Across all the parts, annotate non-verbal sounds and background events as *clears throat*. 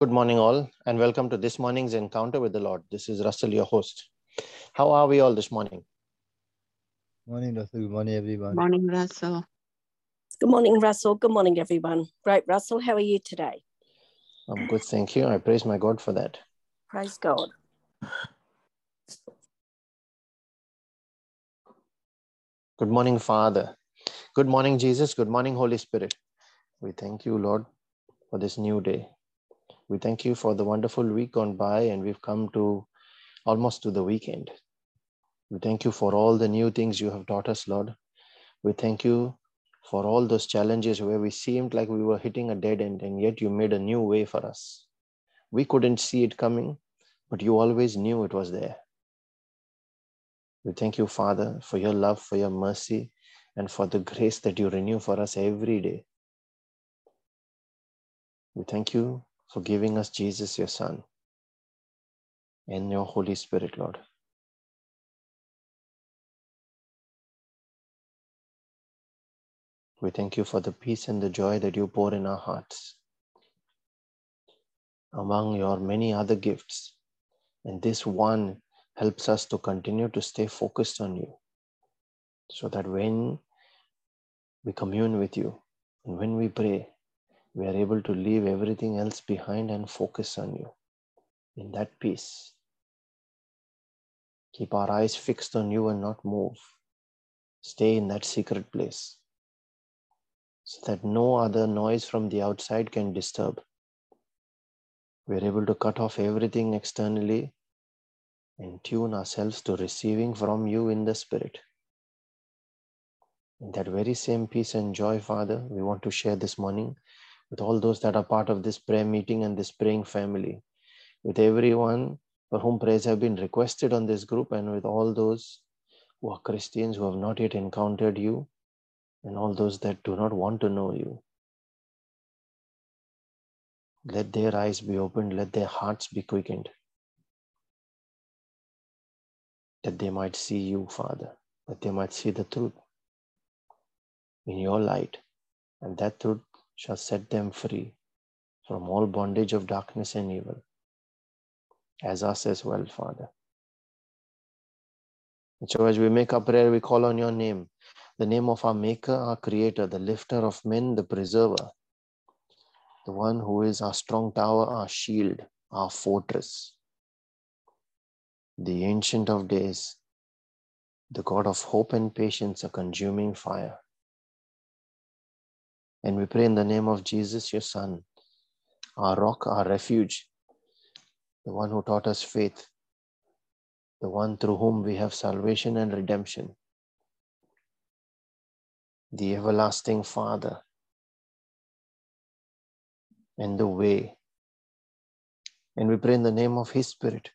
Good morning, all, and welcome to this morning's encounter with the Lord. This is Russell, your host. How are we all this morning? Morning, Russell. Good morning, everyone. Morning, Russell. Good morning, Russell. Good morning, everyone. Great, Russell. How are you today? I'm good, thank you. I praise my God for that. Praise God. Good morning, Father. Good morning, Jesus. Good morning, Holy Spirit. We thank you, Lord, for this new day. We thank you for the wonderful week gone by, and we've come to almost to the weekend. We thank you for all the new things you have taught us, Lord. We thank you for all those challenges where we seemed like we were hitting a dead end, and yet you made a new way for us. We couldn't see it coming, but you always knew it was there. We thank you, Father, for your love, for your mercy, and for the grace that you renew for us every day. We thank you for giving us Jesus, your Son, and your Holy Spirit, Lord. We thank you for the peace and the joy that you pour in our hearts. Among your many other gifts, and this one helps us to continue to stay focused on you so that when we commune with you and when we pray, we are able to leave everything else behind and focus on you in that peace. Keep our eyes fixed on you and not move. Stay in that secret place so that no other noise from the outside can disturb. We're able to cut off everything externally and tune ourselves to receiving from you in the Spirit. In that very same peace and joy, Father, we want to share this morning with all those that are part of this prayer meeting and this praying family, with everyone for whom prayers have been requested on this group, and with all those who are Christians who have not yet encountered you, and all those that do not want to know you. Let their eyes be opened, let their hearts be quickened, that they might see you, Father, that they might see the truth in your light, and that truth shall set them free from all bondage of darkness and evil, as us as well, Father. And so, as we make our prayer, we call on your name, the name of our Maker, our Creator, the lifter of men, the preserver, the one who is our strong tower, our shield, our fortress, the Ancient of Days, the God of hope and patience, a consuming fire. And we pray in the name of Jesus, your Son, our rock, our refuge, the one who taught us faith, the one through whom we have salvation and redemption, the everlasting Father, and the way. And we pray in the name of His Spirit,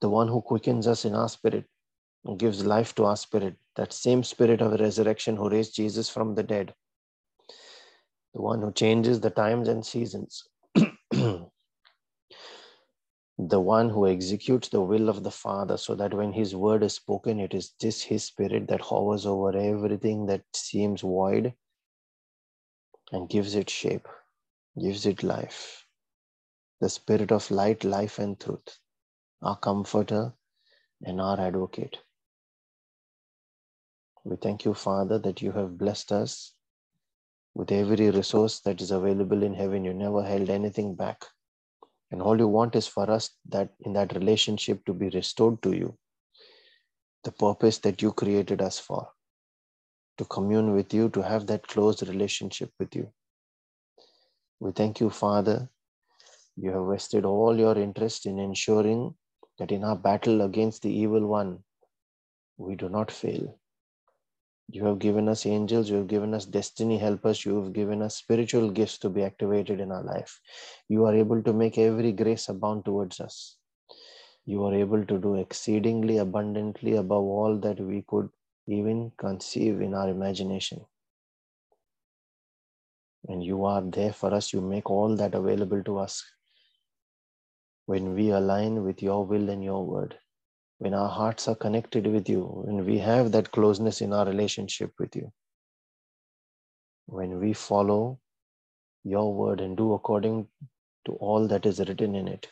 the one who quickens us in our spirit gives life to our spirit, that same spirit of resurrection who raised Jesus from the dead, the one who changes the times and seasons, *clears throat* the one who executes the will of the Father, so that when His word is spoken, it is just His spirit that hovers over everything that seems void and gives it shape, gives it life. The spirit of light, life, and truth, our comforter and our advocate. We thank you, Father, that you have blessed us with every resource that is available in heaven. You never held anything back. And all you want is for us that in that relationship to be restored to you, the purpose that you created us for, to commune with you, to have that close relationship with you. We thank you, Father. You have vested all your interest in ensuring that in our battle against the evil one, we do not fail. You have given us angels, you have given us destiny helpers, you have given us spiritual gifts to be activated in our life. You are able to make every grace abound towards us. You are able to do exceedingly abundantly above all that we could even conceive in our imagination. And you are there for us. You make all that available to us when we align with your will and your word when our hearts are connected with you, when we have that closeness in our relationship with you, when we follow your word and do according to all that is written in it.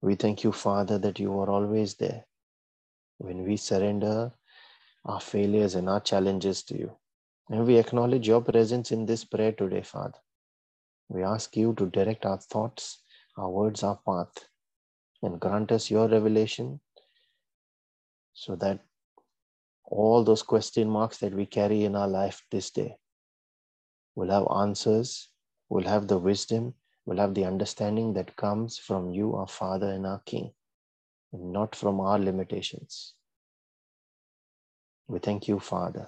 We thank you, Father, that you are always there when we surrender our failures and our challenges to you. And we acknowledge your presence in this prayer today, Father. We ask you to direct our thoughts, our words, our path, and grant us your revelation so that all those question marks that we carry in our life this day will have answers, will have the wisdom, will have the understanding that comes from you, our Father and our King, and not from our limitations. We thank you, Father.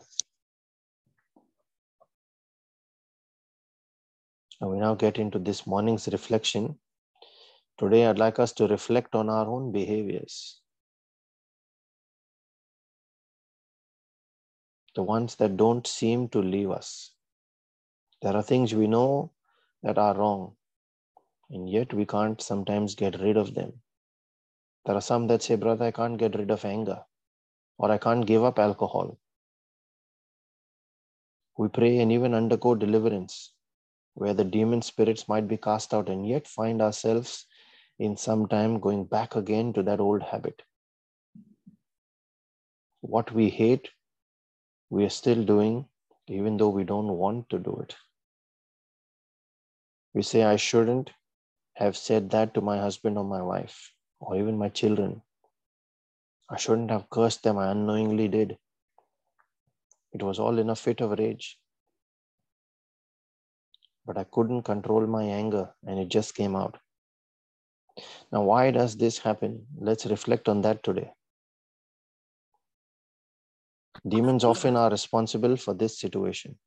And we now get into this morning's reflection. Today, I'd like us to reflect on our own behaviors. The ones that don't seem to leave us. There are things we know that are wrong, and yet we can't sometimes get rid of them. There are some that say, Brother, I can't get rid of anger, or I can't give up alcohol. We pray and even undergo deliverance where the demon spirits might be cast out, and yet find ourselves in some time going back again to that old habit. What we hate, we are still doing, even though we don't want to do it. We say, I shouldn't have said that to my husband or my wife, or even my children. I shouldn't have cursed them, I unknowingly did. It was all in a fit of rage. But I couldn't control my anger and it just came out. Now, why does this happen? Let's reflect on that today. Demons often are responsible for this situation.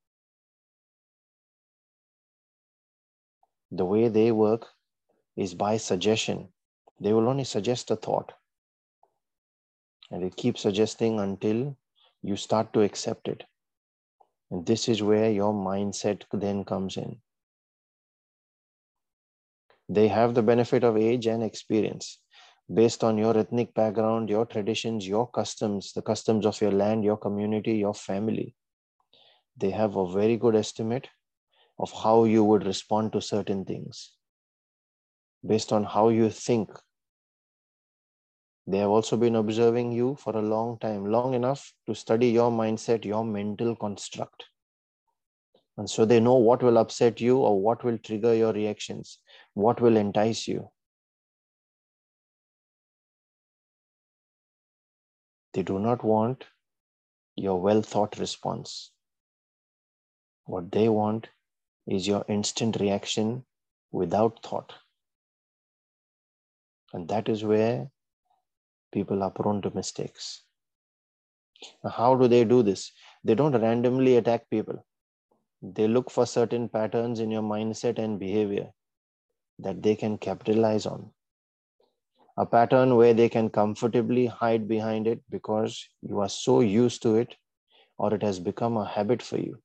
the way they work is by suggestion. They will only suggest a thought. And they keep suggesting until you start to accept it. And this is where your mindset then comes in. They have the benefit of age and experience based on your ethnic background, your traditions, your customs, the customs of your land, your community, your family. They have a very good estimate of how you would respond to certain things based on how you think. They have also been observing you for a long time, long enough to study your mindset, your mental construct. And so they know what will upset you or what will trigger your reactions, what will entice you. They do not want your well thought response. What they want is your instant reaction without thought. And that is where people are prone to mistakes. Now, how do they do this? They don't randomly attack people. They look for certain patterns in your mindset and behavior that they can capitalize on. A pattern where they can comfortably hide behind it because you are so used to it or it has become a habit for you.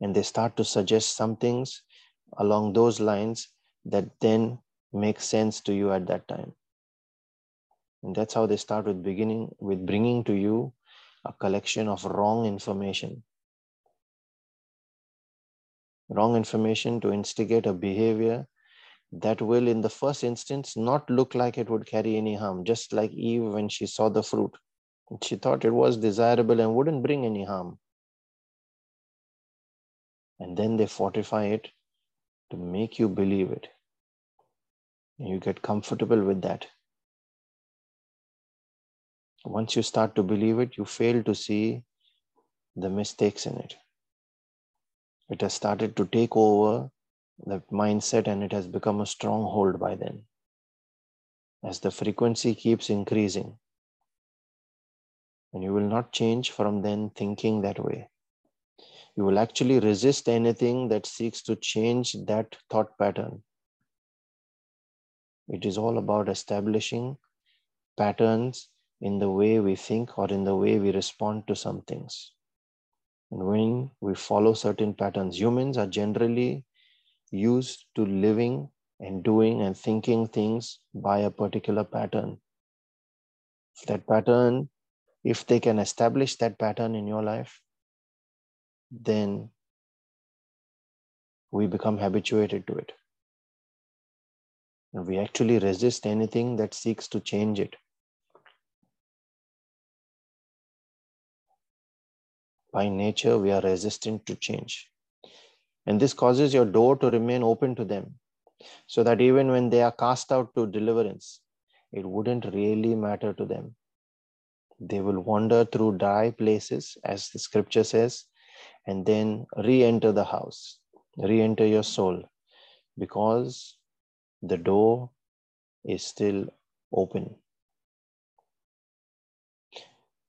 And they start to suggest some things along those lines that then make sense to you at that time. And that's how they start with beginning with bringing to you a collection of wrong information. Wrong information to instigate a behavior that will in the first instance not look like it would carry any harm just like eve when she saw the fruit she thought it was desirable and wouldn't bring any harm and then they fortify it to make you believe it. And you get comfortable with that. Once you start to believe it, you fail to see the mistakes in it. It has started to take over the mindset and it has become a stronghold by then. As the frequency keeps increasing, and you will not change from then thinking that way you will actually resist anything that seeks to change that thought pattern. It is all about establishing patterns in the way we think or in the way we respond to some things. And when we follow certain patterns, humans are generally used to living and doing and thinking things by a particular pattern. That pattern, if they can establish that pattern in your life, then we become habituated to it. And we actually resist anything that seeks to change it. By nature, we are resistant to change. And this causes your door to remain open to them so that even when they are cast out to deliverance, it wouldn't really matter to them. They will wander through dry places, as the scripture says, and then re enter the house, re enter your soul, because the door is still open.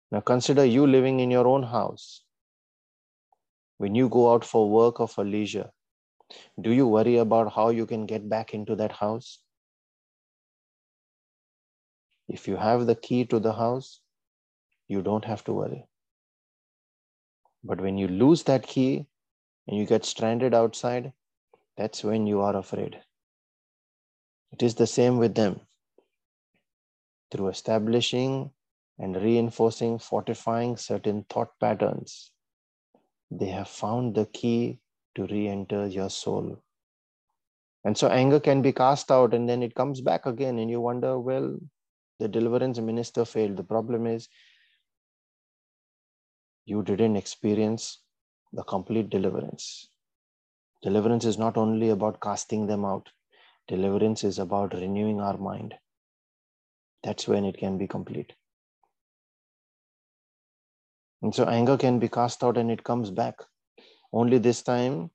Now consider you living in your own house when you go out for work or for leisure, do you worry about how you can get back into that house? If you have the key to the house, you don't have to worry. But when you lose that key and you get stranded outside, that's when you are afraid. It is the same with them. Through establishing and reinforcing, fortifying certain thought patterns, they have found the key to re enter your soul. And so anger can be cast out and then it comes back again, and you wonder, well, the deliverance minister failed. The problem is you didn't experience the complete deliverance. Deliverance is not only about casting them out, deliverance is about renewing our mind. That's when it can be complete. And so anger can be cast out and it comes back. Only this time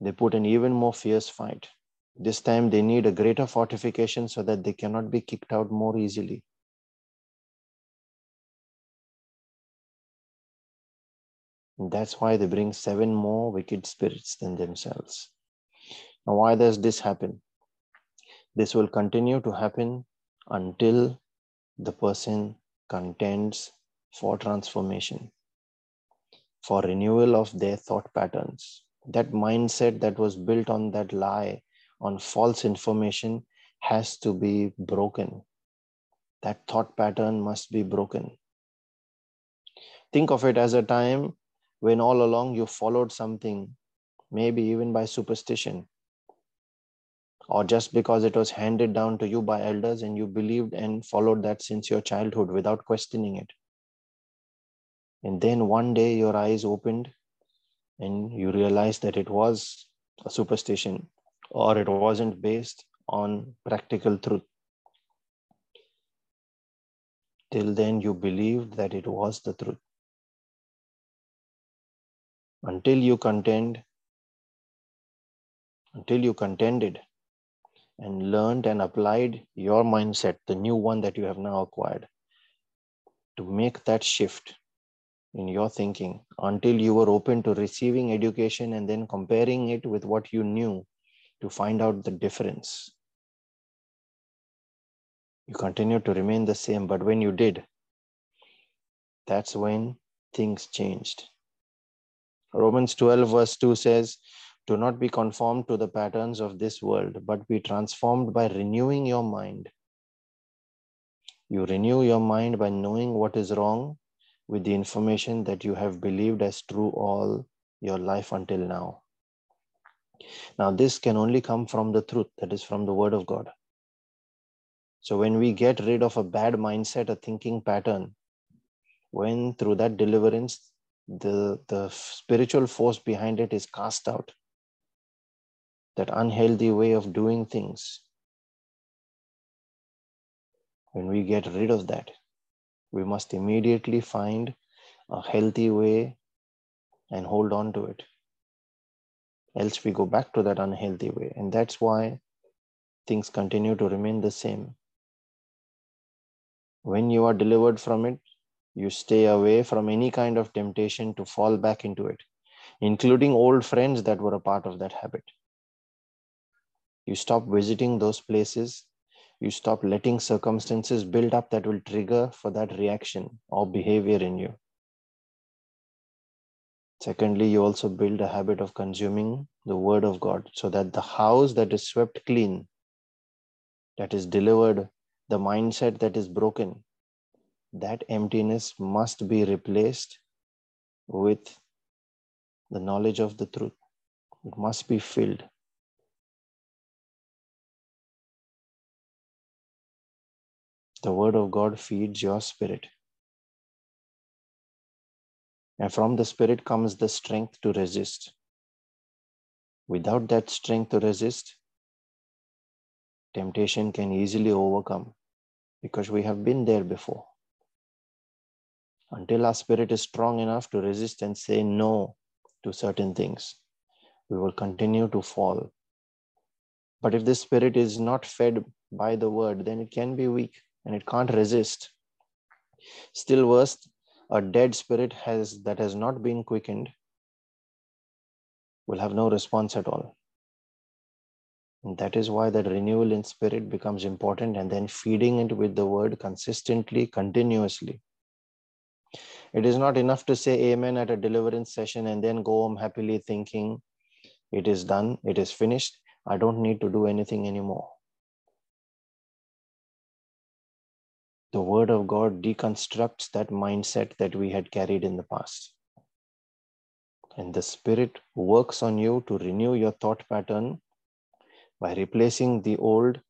they put an even more fierce fight. This time they need a greater fortification so that they cannot be kicked out more easily. That's why they bring seven more wicked spirits than themselves. Now, why does this happen? This will continue to happen until the person contends for transformation for renewal of their thought patterns. That mindset that was built on that lie, on false information, has to be broken. That thought pattern must be broken. Think of it as a time when all along you followed something, maybe even by superstition, or just because it was handed down to you by elders and you believed and followed that since your childhood without questioning it. And then one day your eyes opened and you realized that it was a superstition or it wasn't based on practical truth. Till then, you believed that it was the truth. Until you contend, until you contended and learned and applied your mindset, the new one that you have now acquired, to make that shift in your thinking until you were open to receiving education and then comparing it with what you knew to find out the difference. You continue to remain the same, but when you did, that's when things changed. Romans 12, verse 2 says, Do not be conformed to the patterns of this world, but be transformed by renewing your mind. You renew your mind by knowing what is wrong with the information that you have believed as true all your life until now. Now, this can only come from the truth, that is, from the Word of God. So, when we get rid of a bad mindset, a thinking pattern, when through that deliverance, the, the spiritual force behind it is cast out, that unhealthy way of doing things, when we get rid of that, we must immediately find a healthy way and hold on to it. Else, we go back to that unhealthy way. And that's why things continue to remain the same. When you are delivered from it, you stay away from any kind of temptation to fall back into it, including old friends that were a part of that habit. You stop visiting those places you stop letting circumstances build up that will trigger for that reaction or behavior in you. Secondly, you also build a habit of consuming the word of God so that the house that is swept clean, that is delivered, the mindset that is broken, that emptiness must be replaced with the knowledge of the truth, It must be filled. The Word of God feeds your spirit. And from the Spirit comes the strength to resist. Without that strength to resist, temptation can easily overcome because we have been there before. Until our spirit is strong enough to resist and say no to certain things, we will continue to fall. But if this spirit is not fed by the word, then it can be weak and it can't resist. Still worse, a dead spirit has that has not been quickened will have no response at all. And that is why that renewal in spirit becomes important and then feeding it with the word consistently, continuously. It is not enough to say amen at a deliverance session and then go home happily thinking it is done, it is finished, I don't need to do anything anymore. The word of God deconstructs that mindset that we had carried in the past. And the Spirit works on you to renew your thought pattern by replacing the old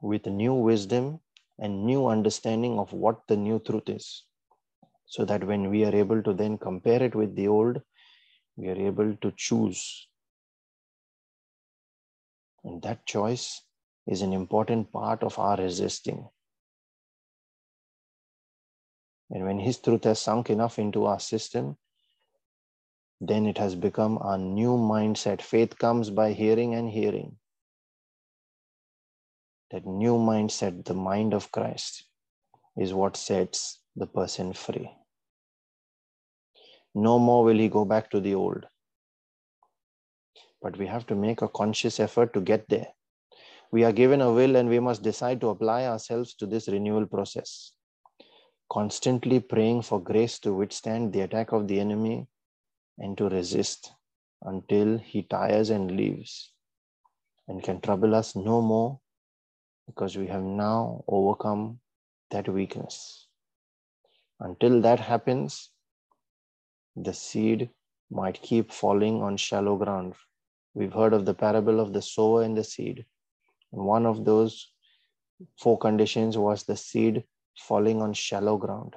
with new wisdom and new understanding of what the new truth is. So that when we are able to then compare it with the old, we are able to choose. And that choice is an important part of our resisting. And when His truth has sunk enough into our system, then it has become a new mindset. Faith comes by hearing and hearing. That new mindset, the mind of Christ, is what sets the person free. No more will he go back to the old. But we have to make a conscious effort to get there. We are given a will and we must decide to apply ourselves to this renewal process. Constantly praying for grace to withstand the attack of the enemy and to resist until he tires and leaves and can trouble us no more because we have now overcome that weakness. Until that happens, the seed might keep falling on shallow ground. We've heard of the parable of the sower and the seed. And one of those four conditions was the seed falling on shallow ground.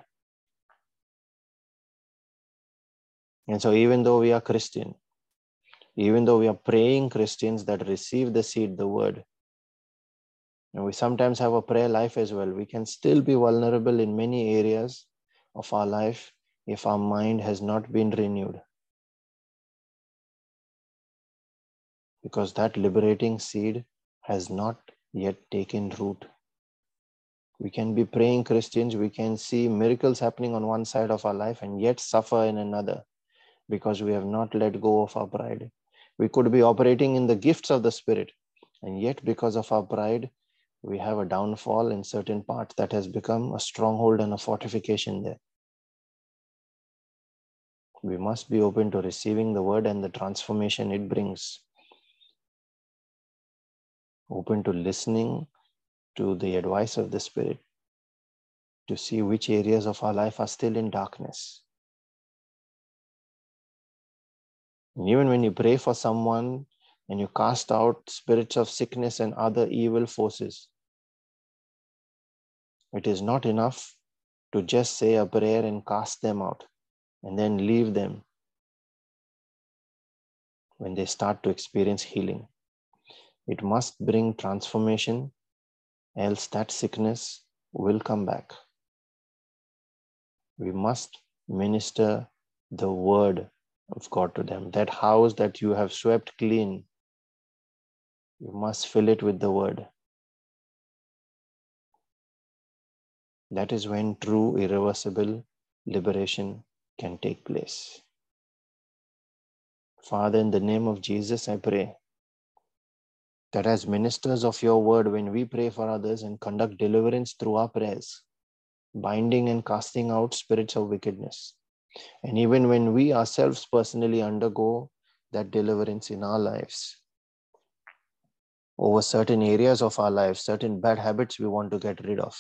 And so, even though we are Christian, even though we are praying Christians that receive the seed, the word, and we sometimes have a prayer life as well, we can still be vulnerable in many areas of our life if our mind has not been renewed. Because that liberating seed has not yet taken root. We can be praying Christians, we can see miracles happening on one side of our life and yet suffer in another because we have not let go of our pride. We could be operating in the gifts of the Spirit, and yet because of our pride, we have a downfall in certain parts that has become a stronghold and a fortification there. We must be open to receiving the word and the transformation it brings. Open to listening to the advice of the Spirit to see which areas of our life are still in darkness And even when you pray for someone and you cast out spirits of sickness and other evil forces, it is not enough to just say a prayer and cast them out and then leave them when they start to experience healing. It must bring transformation, else that sickness will come back. We must minister the word of God to them. That house that you have swept clean, you must fill it with the word. That is when true, irreversible liberation can take place. Father, in the name of Jesus, I pray that as ministers of your word, when we pray for others and conduct deliverance through our prayers, binding and casting out spirits of wickedness, and even when we ourselves personally undergo that deliverance in our lives, over certain areas of our lives, certain bad habits we want to get rid of,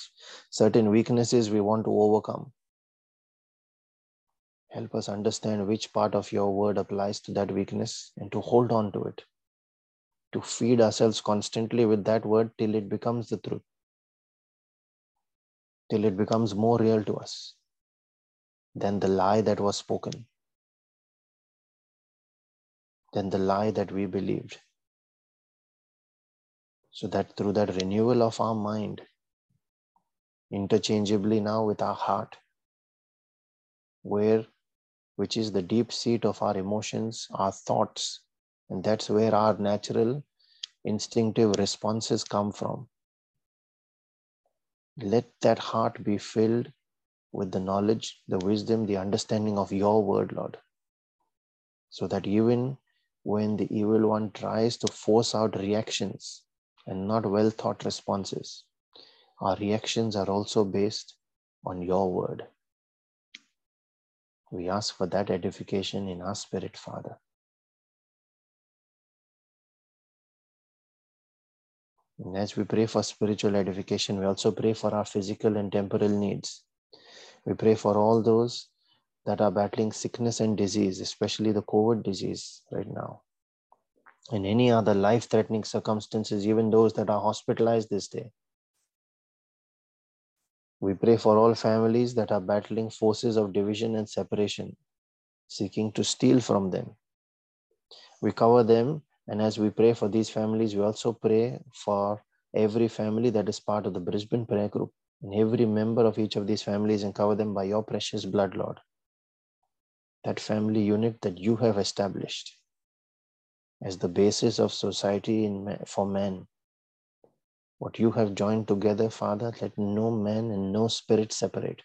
certain weaknesses we want to overcome. Help us understand which part of your word applies to that weakness and to hold on to it, to feed ourselves constantly with that word till it becomes the truth, till it becomes more real to us than the lie that was spoken, than the lie that we believed. So that through that renewal of our mind, interchangeably now with our heart, where which is the deep seat of our emotions, our thoughts, and that's where our natural instinctive responses come from. Let that heart be filled with the knowledge, the wisdom, the understanding of your word, Lord. So that even when the evil one tries to force out reactions and not well thought responses, our reactions are also based on your word. We ask for that edification in our spirit, Father. And as we pray for spiritual edification, we also pray for our physical and temporal needs. We pray for all those that are battling sickness and disease, especially the COVID disease right now, and any other life threatening circumstances, even those that are hospitalized this day. We pray for all families that are battling forces of division and separation, seeking to steal from them. We cover them, and as we pray for these families, we also pray for every family that is part of the Brisbane prayer group and every member of each of these families and cover them by your precious blood, Lord. That family unit that you have established as the basis of society in, for men what you have joined together, Father, let no man and no spirit separate.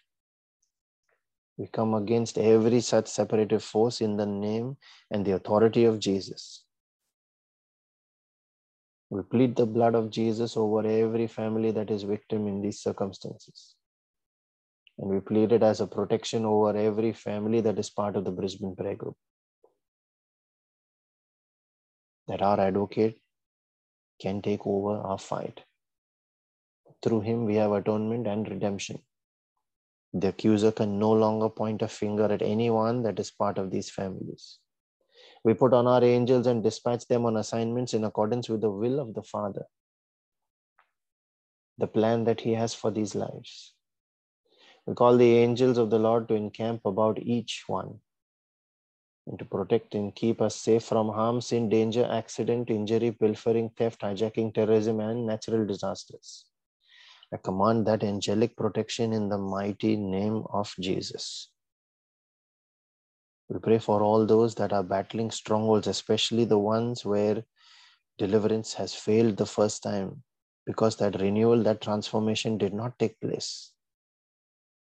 We come against every such separative force in the name and the authority of Jesus. We plead the blood of Jesus over every family that is victim in these circumstances. And we plead it as a protection over every family that is part of the Brisbane prayer group. That our advocate can take over our fight. Through him, we have atonement and redemption. The accuser can no longer point a finger at anyone that is part of these families. We put on our angels and dispatch them on assignments in accordance with the will of the Father, the plan that He has for these lives. We call the angels of the Lord to encamp about each one and to protect and keep us safe from harm, sin, danger, accident, injury, pilfering, theft, hijacking, terrorism, and natural disasters. I command that angelic protection in the mighty name of Jesus. We pray for all those that are battling strongholds, especially the ones where deliverance has failed the first time because that renewal, that transformation did not take place.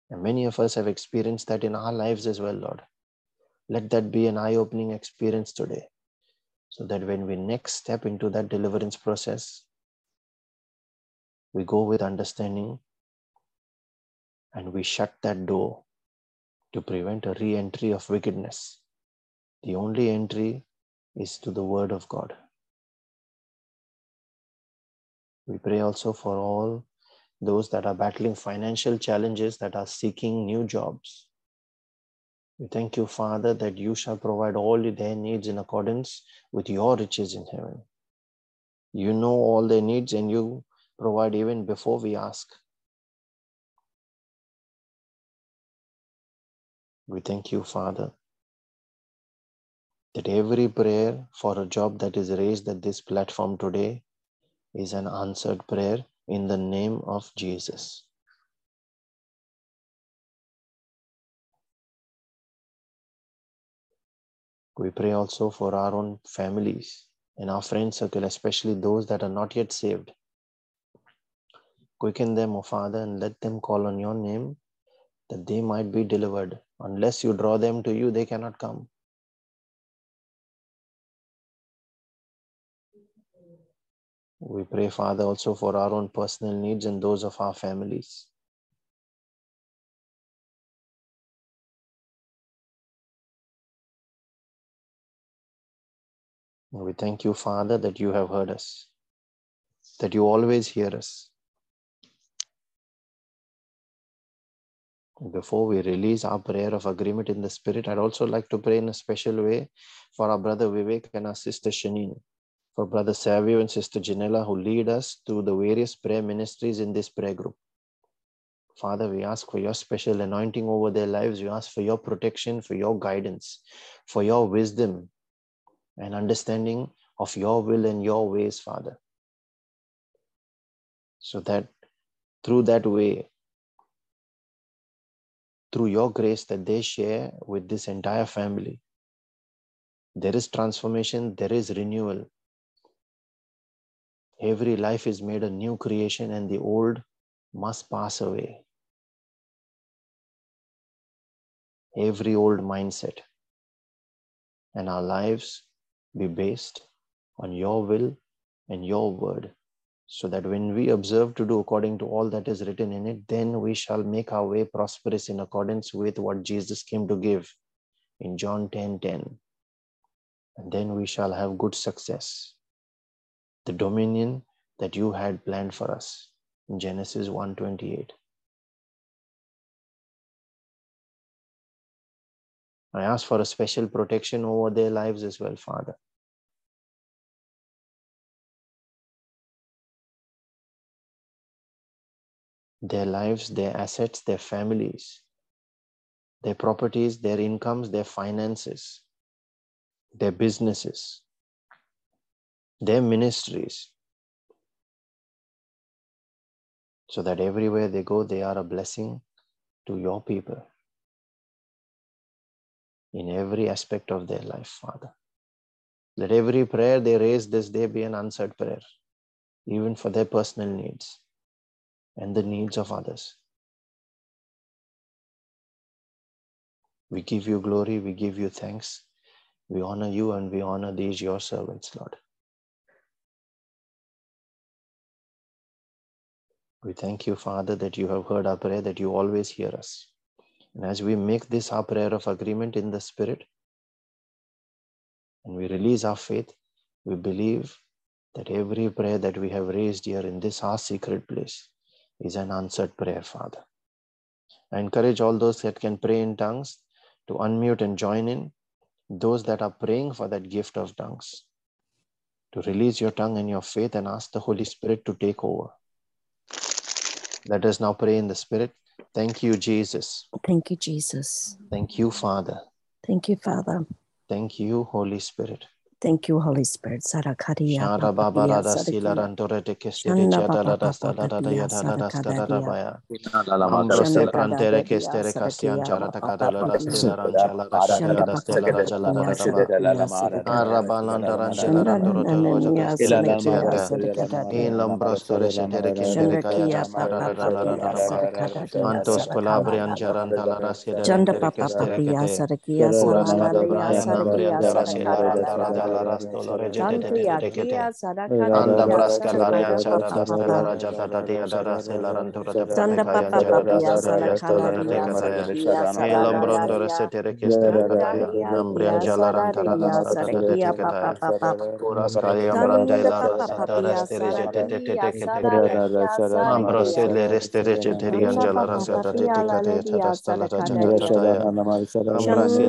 And many of us have experienced that in our lives as well, Lord. Let that be an eye opening experience today so that when we next step into that deliverance process, we go with understanding and we shut that door to prevent a re entry of wickedness. The only entry is to the Word of God. We pray also for all those that are battling financial challenges, that are seeking new jobs. We thank you, Father, that you shall provide all their needs in accordance with your riches in heaven. You know all their needs and you provide even before we ask. We thank you, Father, that every prayer for a job that is raised at this platform today is an answered prayer in the name of Jesus. We pray also for our own families and our friend circle, especially those that are not yet saved. Quicken them, O Father, and let them call on your name that they might be delivered. Unless you draw them to you, they cannot come. We pray, Father, also for our own personal needs and those of our families. We thank you, Father, that you have heard us, that you always hear us. Before we release our prayer of agreement in the spirit, I'd also like to pray in a special way for our brother Vivek and our sister Shanine, for brother Savio and sister Janella who lead us through the various prayer ministries in this prayer group. Father, we ask for your special anointing over their lives. We ask for your protection, for your guidance, for your wisdom and understanding of your will and your ways, Father. So that through that way, through your grace that they share with this entire family. There is transformation, there is renewal. Every life is made a new creation, and the old must pass away. Every old mindset, and our lives be based on your will and your word so that when we observe to do according to all that is written in it, then we shall make our way prosperous in accordance with what Jesus came to give in John 10 10. And then we shall have good success, the dominion that you had planned for us in Genesis 1 28. I ask for a special protection over their lives as well, Father. Their lives, their assets, their families, their properties, their incomes, their finances, their businesses, their ministries, so that everywhere they go, they are a blessing to your people in every aspect of their life, Father. Let every prayer they raise this day be an answered prayer, even for their personal needs and the needs of others. We give you glory, we give you thanks, we honor you, and we honor these your servants, Lord. We thank you, Father, that you have heard our prayer, that you always hear us. And as we make this our prayer of agreement in the Spirit, and we release our faith, we believe that every prayer that we have raised here in this our secret place is an answered prayer, Father. I encourage all those that can pray in tongues to unmute and join in. Those that are praying for that gift of tongues, to release your tongue and your faith and ask the Holy Spirit to take over. Let us now pray in the Spirit. Thank you, Jesus. Thank you, Jesus. Thank you, Father. Thank you, Father. Thank you, Holy Spirit. Thank you, Holy Spirit. Sarakariya Shara baba rada sila rantore te kestere Shanda chada baba rada sta baba rada diya yada rada sta sarakadaria. rada baya. Shanda Ambro se Shanda prantere kadadaria kestere kastian sarakiya chara ta baba kada baba rada stela ranchala rada Shanda rada baba stela baba rajala diya rada ba. sarakiya sarakada. Arabalanda ranchala Shanda rantoro roja nananiya kestere sarakiya ketiata. sarakadaria. In lambrosto reshetere kentere Shanda kaya kiya jastara baba rada baba rada diya rada ba. sarakadaria Mantos sarakala colabrian baba. jarantala raskele Shanda rentere papa kestere papiya kete. sarakiya Puras kada sarandalia Brian Nambrian sarakiya Tarasila sarakada da Rantara da da Jala da. Rastolo Shantiya Rejetekete. kiya sarakada Anda diya Brascalarian sarakada Chara papa papa. Rajata Tatia Darasela Rantura de Sanda Pratecayan papa Chara papia Dastaria sarakada Stola dia Retekataya. sarakia E Lombrondo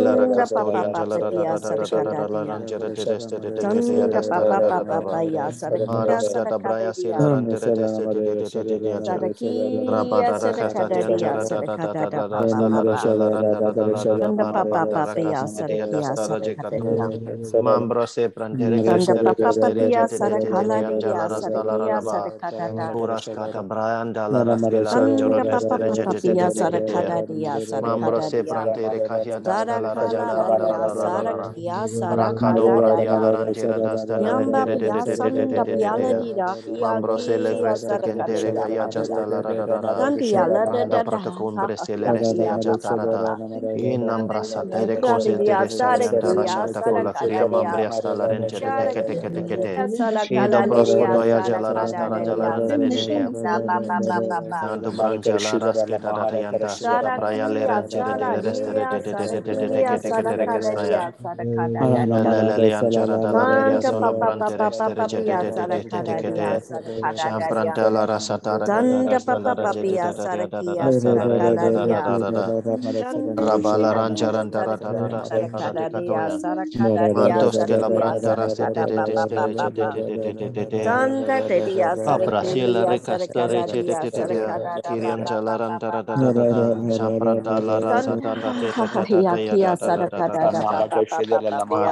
sarandaria Resetere Kestere Kataya. shantia Nambrian kia Jalarantara sararia Dastata sarakia papa Detekataya. papa Puras Kaliam Sanda Brandela papa Rasata papia Restere sarakia Jetetekete. sararia sarakia Mambrosele Restere Jeterian Sanda papa Jalarasata papia Tetekataya laledia Tadastala sarakada Nero dia Rajatataya. Sharana Marisara Ambrasila Shanda papa Racastorian papia sarakada dia Jalarantara Jetetekete Sanda papa papa Dastara paya sarakia Maros kata braya sarakada sila dia rantere teste te te te te te te te. Sarakia Rabada da kasta sarakada tian dia chara da da da da sarakada da da da papa stala da papa jala randa da da da da da Shanda bara papa banda papa ya rakasti dia da sarakia stala jekata. sarakadaria. Mambro se prantere Shanda kestere papa kastere papa jete te te te sarakala tian jala dia rastala sarakia raba. sarakadada. Puras kata brayan dala raskela ranjoro Shanda papa testere papa jete te ya te te te te. sarakadaria Mambro se sarakadaria. prantere kahia da stala Sarakala rajala la randa la dia la la la la la. sarakia Rakado sarakadada. bradiala rantera da stala Yamba rentere te te pia te te te te sanda te te piala te. di rakia Mambro se le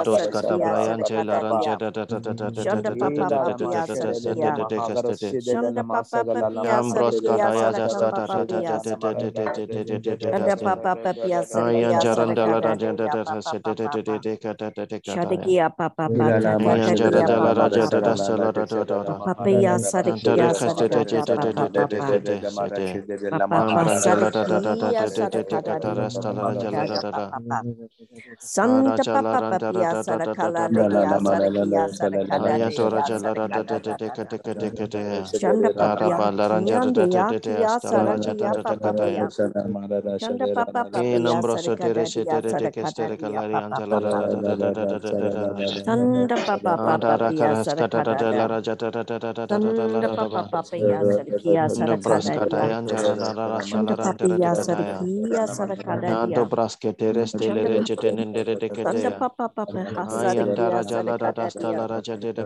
Santos kata kentere sarakadaria kaya kadada. jasta la ra ra ra ra. Sandia la da Tanda papa papa hasar Chandra papa dada stala raja dada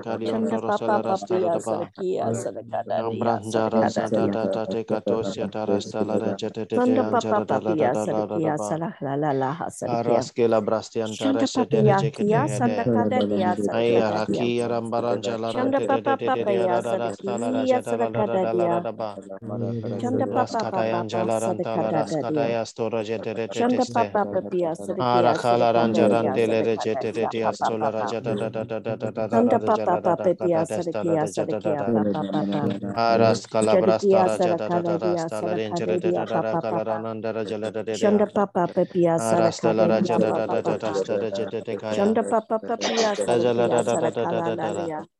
Anda papa papa piasa de piasa de kia papa papa. Aras kalabrasta raja da da da rasta la renjere de da da da kalarananda raja la da de. Chanda papa papa piasa la rasta la raja da da da da rasta raja de de kaya. Chanda papa papa piasa raja la da da da da da da.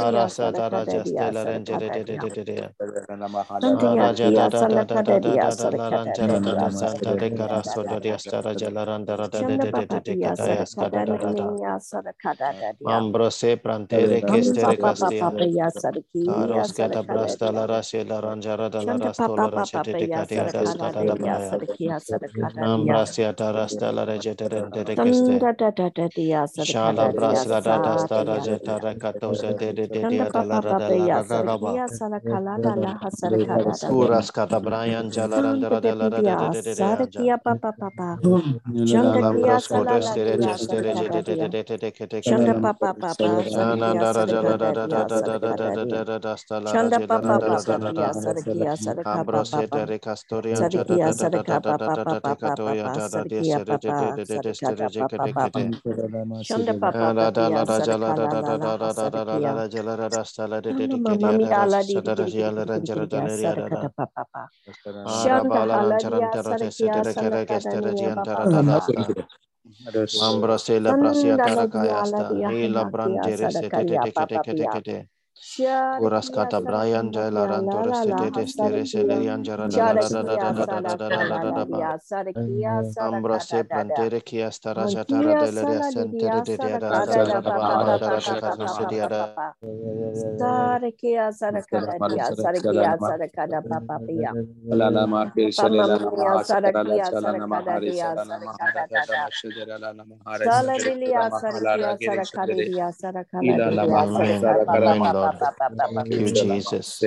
Arasa da raja dia stela renjere sarakada de de dia. de de de Sandia Raja da da da da da da da da la ranjara da da branta de sarakada da da da da. diasta raja la randara da de Chanda de de papa de de pia katayas da da da da da dia. Ambrose prantere Mami kestere papa castia. papa ya sarakia Karos kata sarakada brasta dia. la rashe la ranjara da la Chanda papa rastola papa rajete de ya katia das sarakada kata da dia braya. sarakia sarakada dia. Ambrasia da rasta la rejete rente de keste. Chanda da da da dia Shala sarakada dia braska da da sta satia. rajeta rakatosa de de de Chanda dia da la papa rada papa la ya rada raba. sarakia sarakala la la sarakada da dia. Kuras kata Brian jala Santa randara de la de Curas catabrayan jalarandara de la Sarkia papa papa. Chanda kia sala Chanda papa papa. Chanda papa papa. Sarkia sala papa papa. Sarkia sala papa papa papa papa. Sarkia papa papa. Chanda papa papa. Yalara Rastala de Dedicated Mambrasela Brasia Tarakayasta, Hila Brantere Sete Tekete Tekete Kuras kata Brian Jela Rantora Stete Stere Selerian Jara Ambrose Plantere Kia Stara Jatara Deleria Sentere de Diada Sarada Shakata Sediada Sarakia Sarakada Sarakia Sarakada Papapia Alala Marke Salela Sarakia Sarakada Sarakada Saladilia Sarakia Sarakada Sarakada Sarakada Saraka Papa Amen, Lord. Papa Papa Thank you, Jesus.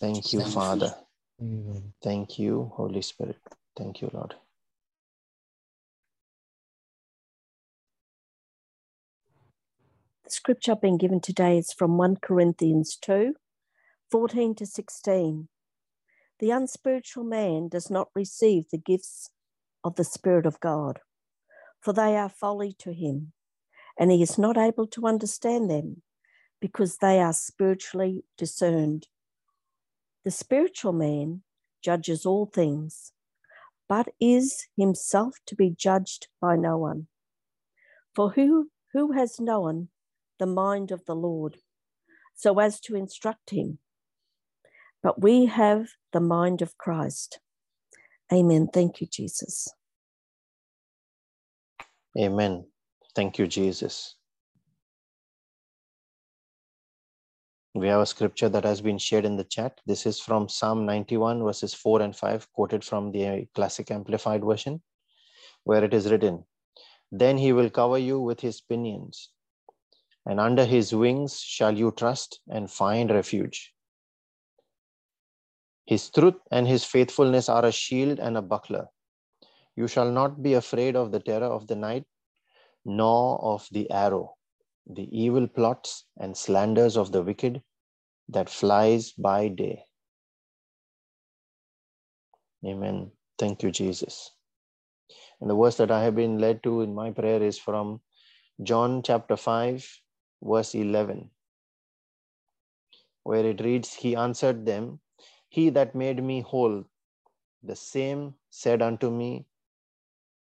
Thank you, Father. Thank you, Holy Spirit. Thank you, Lord. The scripture being given today is from 1 Corinthians 2 14 to 16. The unspiritual man does not receive the gifts of the Spirit of God, for they are folly to him, and he is not able to understand them because they are spiritually discerned. The spiritual man judges all things, but is himself to be judged by no one. For who, who has known the mind of the Lord so as to instruct him? But we have the mind of Christ. Amen. Thank you, Jesus. Amen. Thank you, Jesus. We have a scripture that has been shared in the chat. This is from Psalm 91, verses 4 and 5, quoted from the Classic Amplified Version, where it is written Then he will cover you with his pinions, and under his wings shall you trust and find refuge. His truth and his faithfulness are a shield and a buckler. You shall not be afraid of the terror of the night, nor of the arrow the evil plots and slanders of the wicked that flies by day. Amen. Thank you, Jesus. And the verse that I have been led to in my prayer is from John chapter 5, verse 11, where it reads, He answered them, He that made me whole, the same said unto me,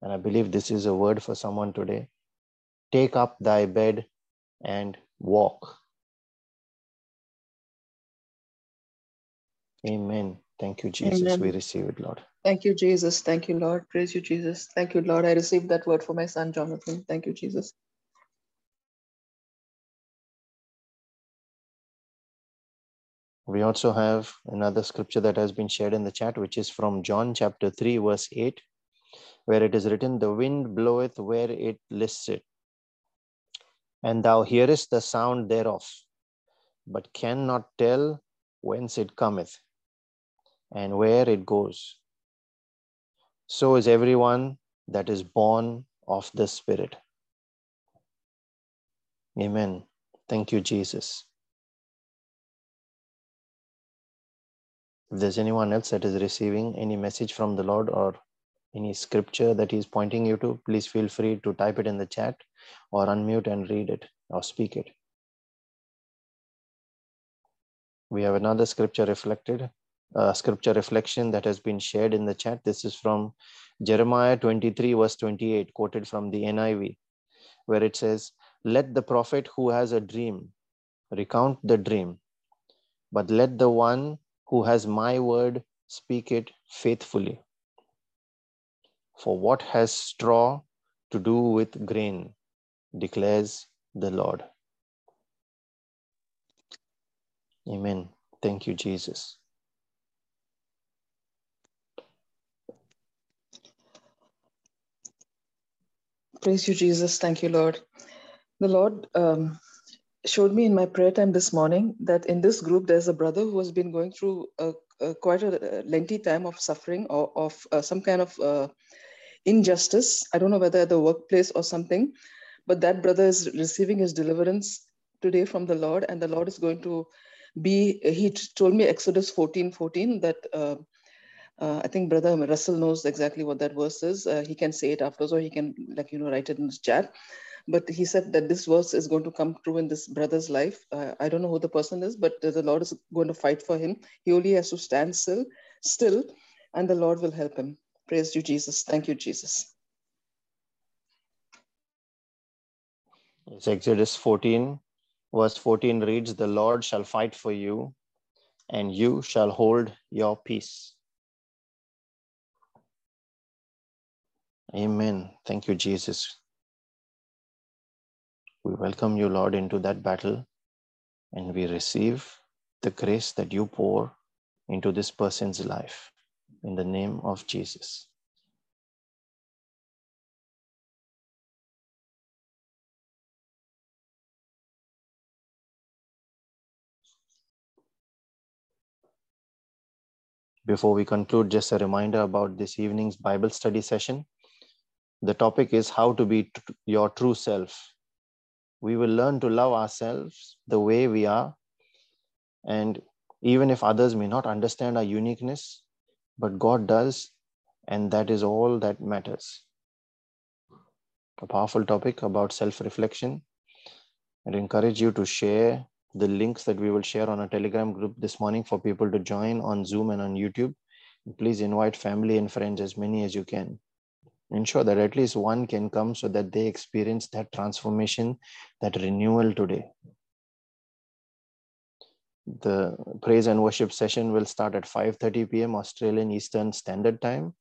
and I believe this is a word for someone today take up thy bed and walk. Amen. Thank you, Jesus. Amen. We receive it, Lord. Thank you, Jesus. Thank you, Lord. Praise you, Jesus. Thank you, Lord. I received that word for my son, Jonathan. Thank you, Jesus. We also have another scripture that has been shared in the chat, which is from John chapter 3, verse 8, where it is written, The wind bloweth where it listeth, and thou hearest the sound thereof, but cannot tell whence it cometh and where it goes. So is everyone that is born of the Spirit. Amen. Thank you, Jesus. If there's anyone else that is receiving any message from the Lord or any scripture that He's pointing you to, please feel free to type it in the chat or unmute and read it or speak it. We have another scripture reflected, uh, scripture reflection that has been shared in the chat. This is from Jeremiah 23, verse 28, quoted from the NIV, where it says, Let the prophet who has a dream recount the dream, but let the one who has my word speak it faithfully. For what has straw to do with grain? Declares the Lord. Amen. Thank you, Jesus. Praise you, Jesus. Thank you, Lord. The Lord um, showed me in my prayer time this morning that in this group there's a brother who has been going through a, a quite a lengthy time of suffering or of uh, some kind of uh, injustice. I don't know whether at the workplace or something, but that brother is receiving his deliverance today from the Lord, and the Lord is going to be. He told me Exodus 14 14 that. Uh, uh, I think Brother Russell knows exactly what that verse is. Uh, he can say it afterwards, or he can, like you know, write it in the chat. But he said that this verse is going to come true in this brother's life. Uh, I don't know who the person is, but the Lord is going to fight for him. He only has to stand still, still, and the Lord will help him. Praise you, Jesus. Thank you, Jesus. It's Exodus 14, verse 14 reads, The Lord shall fight for you, and you shall hold your peace. Amen. Thank you, Jesus. We welcome you, Lord, into that battle, and we receive the grace that you pour into this person's life in the name of Jesus. Before we conclude, just a reminder about this evening's Bible study session. The topic is how to be your true self. We will learn to love ourselves the way we are. And even if others may not understand our uniqueness, but God does, and that is all that matters. a powerful topic about self reflection. And encourage you to share the links that we will share on a Telegram group this morning for people to join on Zoom and on YouTube. Please invite family and friends, as many as you can. Ensure that at least one can come so that they experience that transformation, that renewal today. The praise and worship session will start at 5:30 p.m. Australian Eastern Standard Time,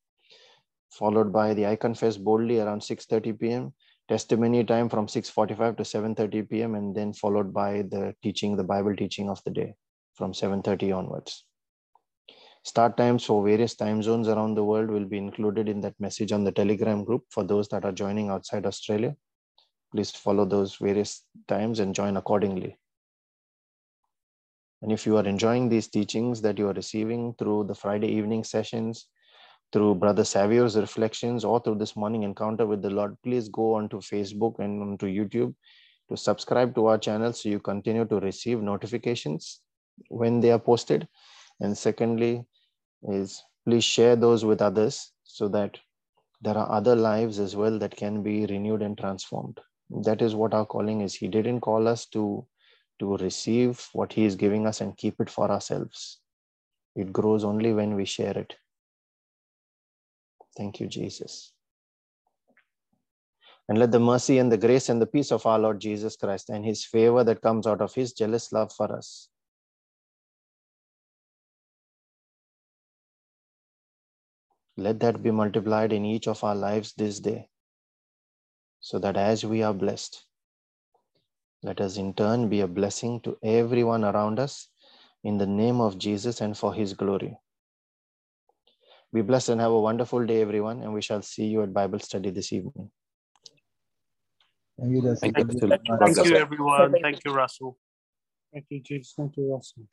followed by the I Confess Boldly around 6:30 p.m testimony time from 6.45 to 7.30 p.m. and then followed by the teaching, the Bible teaching of the day from 7.30 onwards. Start times for various time zones around the world will be included in that message on the Telegram group for those that are joining outside Australia. Please follow those various times and join accordingly. And if you are enjoying these teachings that you are receiving through the Friday evening sessions, through Brother Savio's reflections or through this morning encounter with the Lord, please go onto Facebook and onto YouTube to subscribe to our channel so you continue to receive notifications when they are posted. And secondly, is please share those with others so that there are other lives as well that can be renewed and transformed. That is what our calling is. He didn't call us to, to receive what He is giving us and keep it for ourselves. It grows only when we share it. Thank you, Jesus. And let the mercy and the grace and the peace of our Lord Jesus Christ and his favor that comes out of his jealous love for us. Let that be multiplied in each of our lives this day, so that as we are blessed, let us in turn be a blessing to everyone around us in the name of Jesus and for his glory. Be blessed and have a wonderful day, everyone, and we shall see you at Bible study this evening. Thank you, Thank you, Thank you everyone. Thank you, Russell. Thank you, Jesus. Thank you, Russell.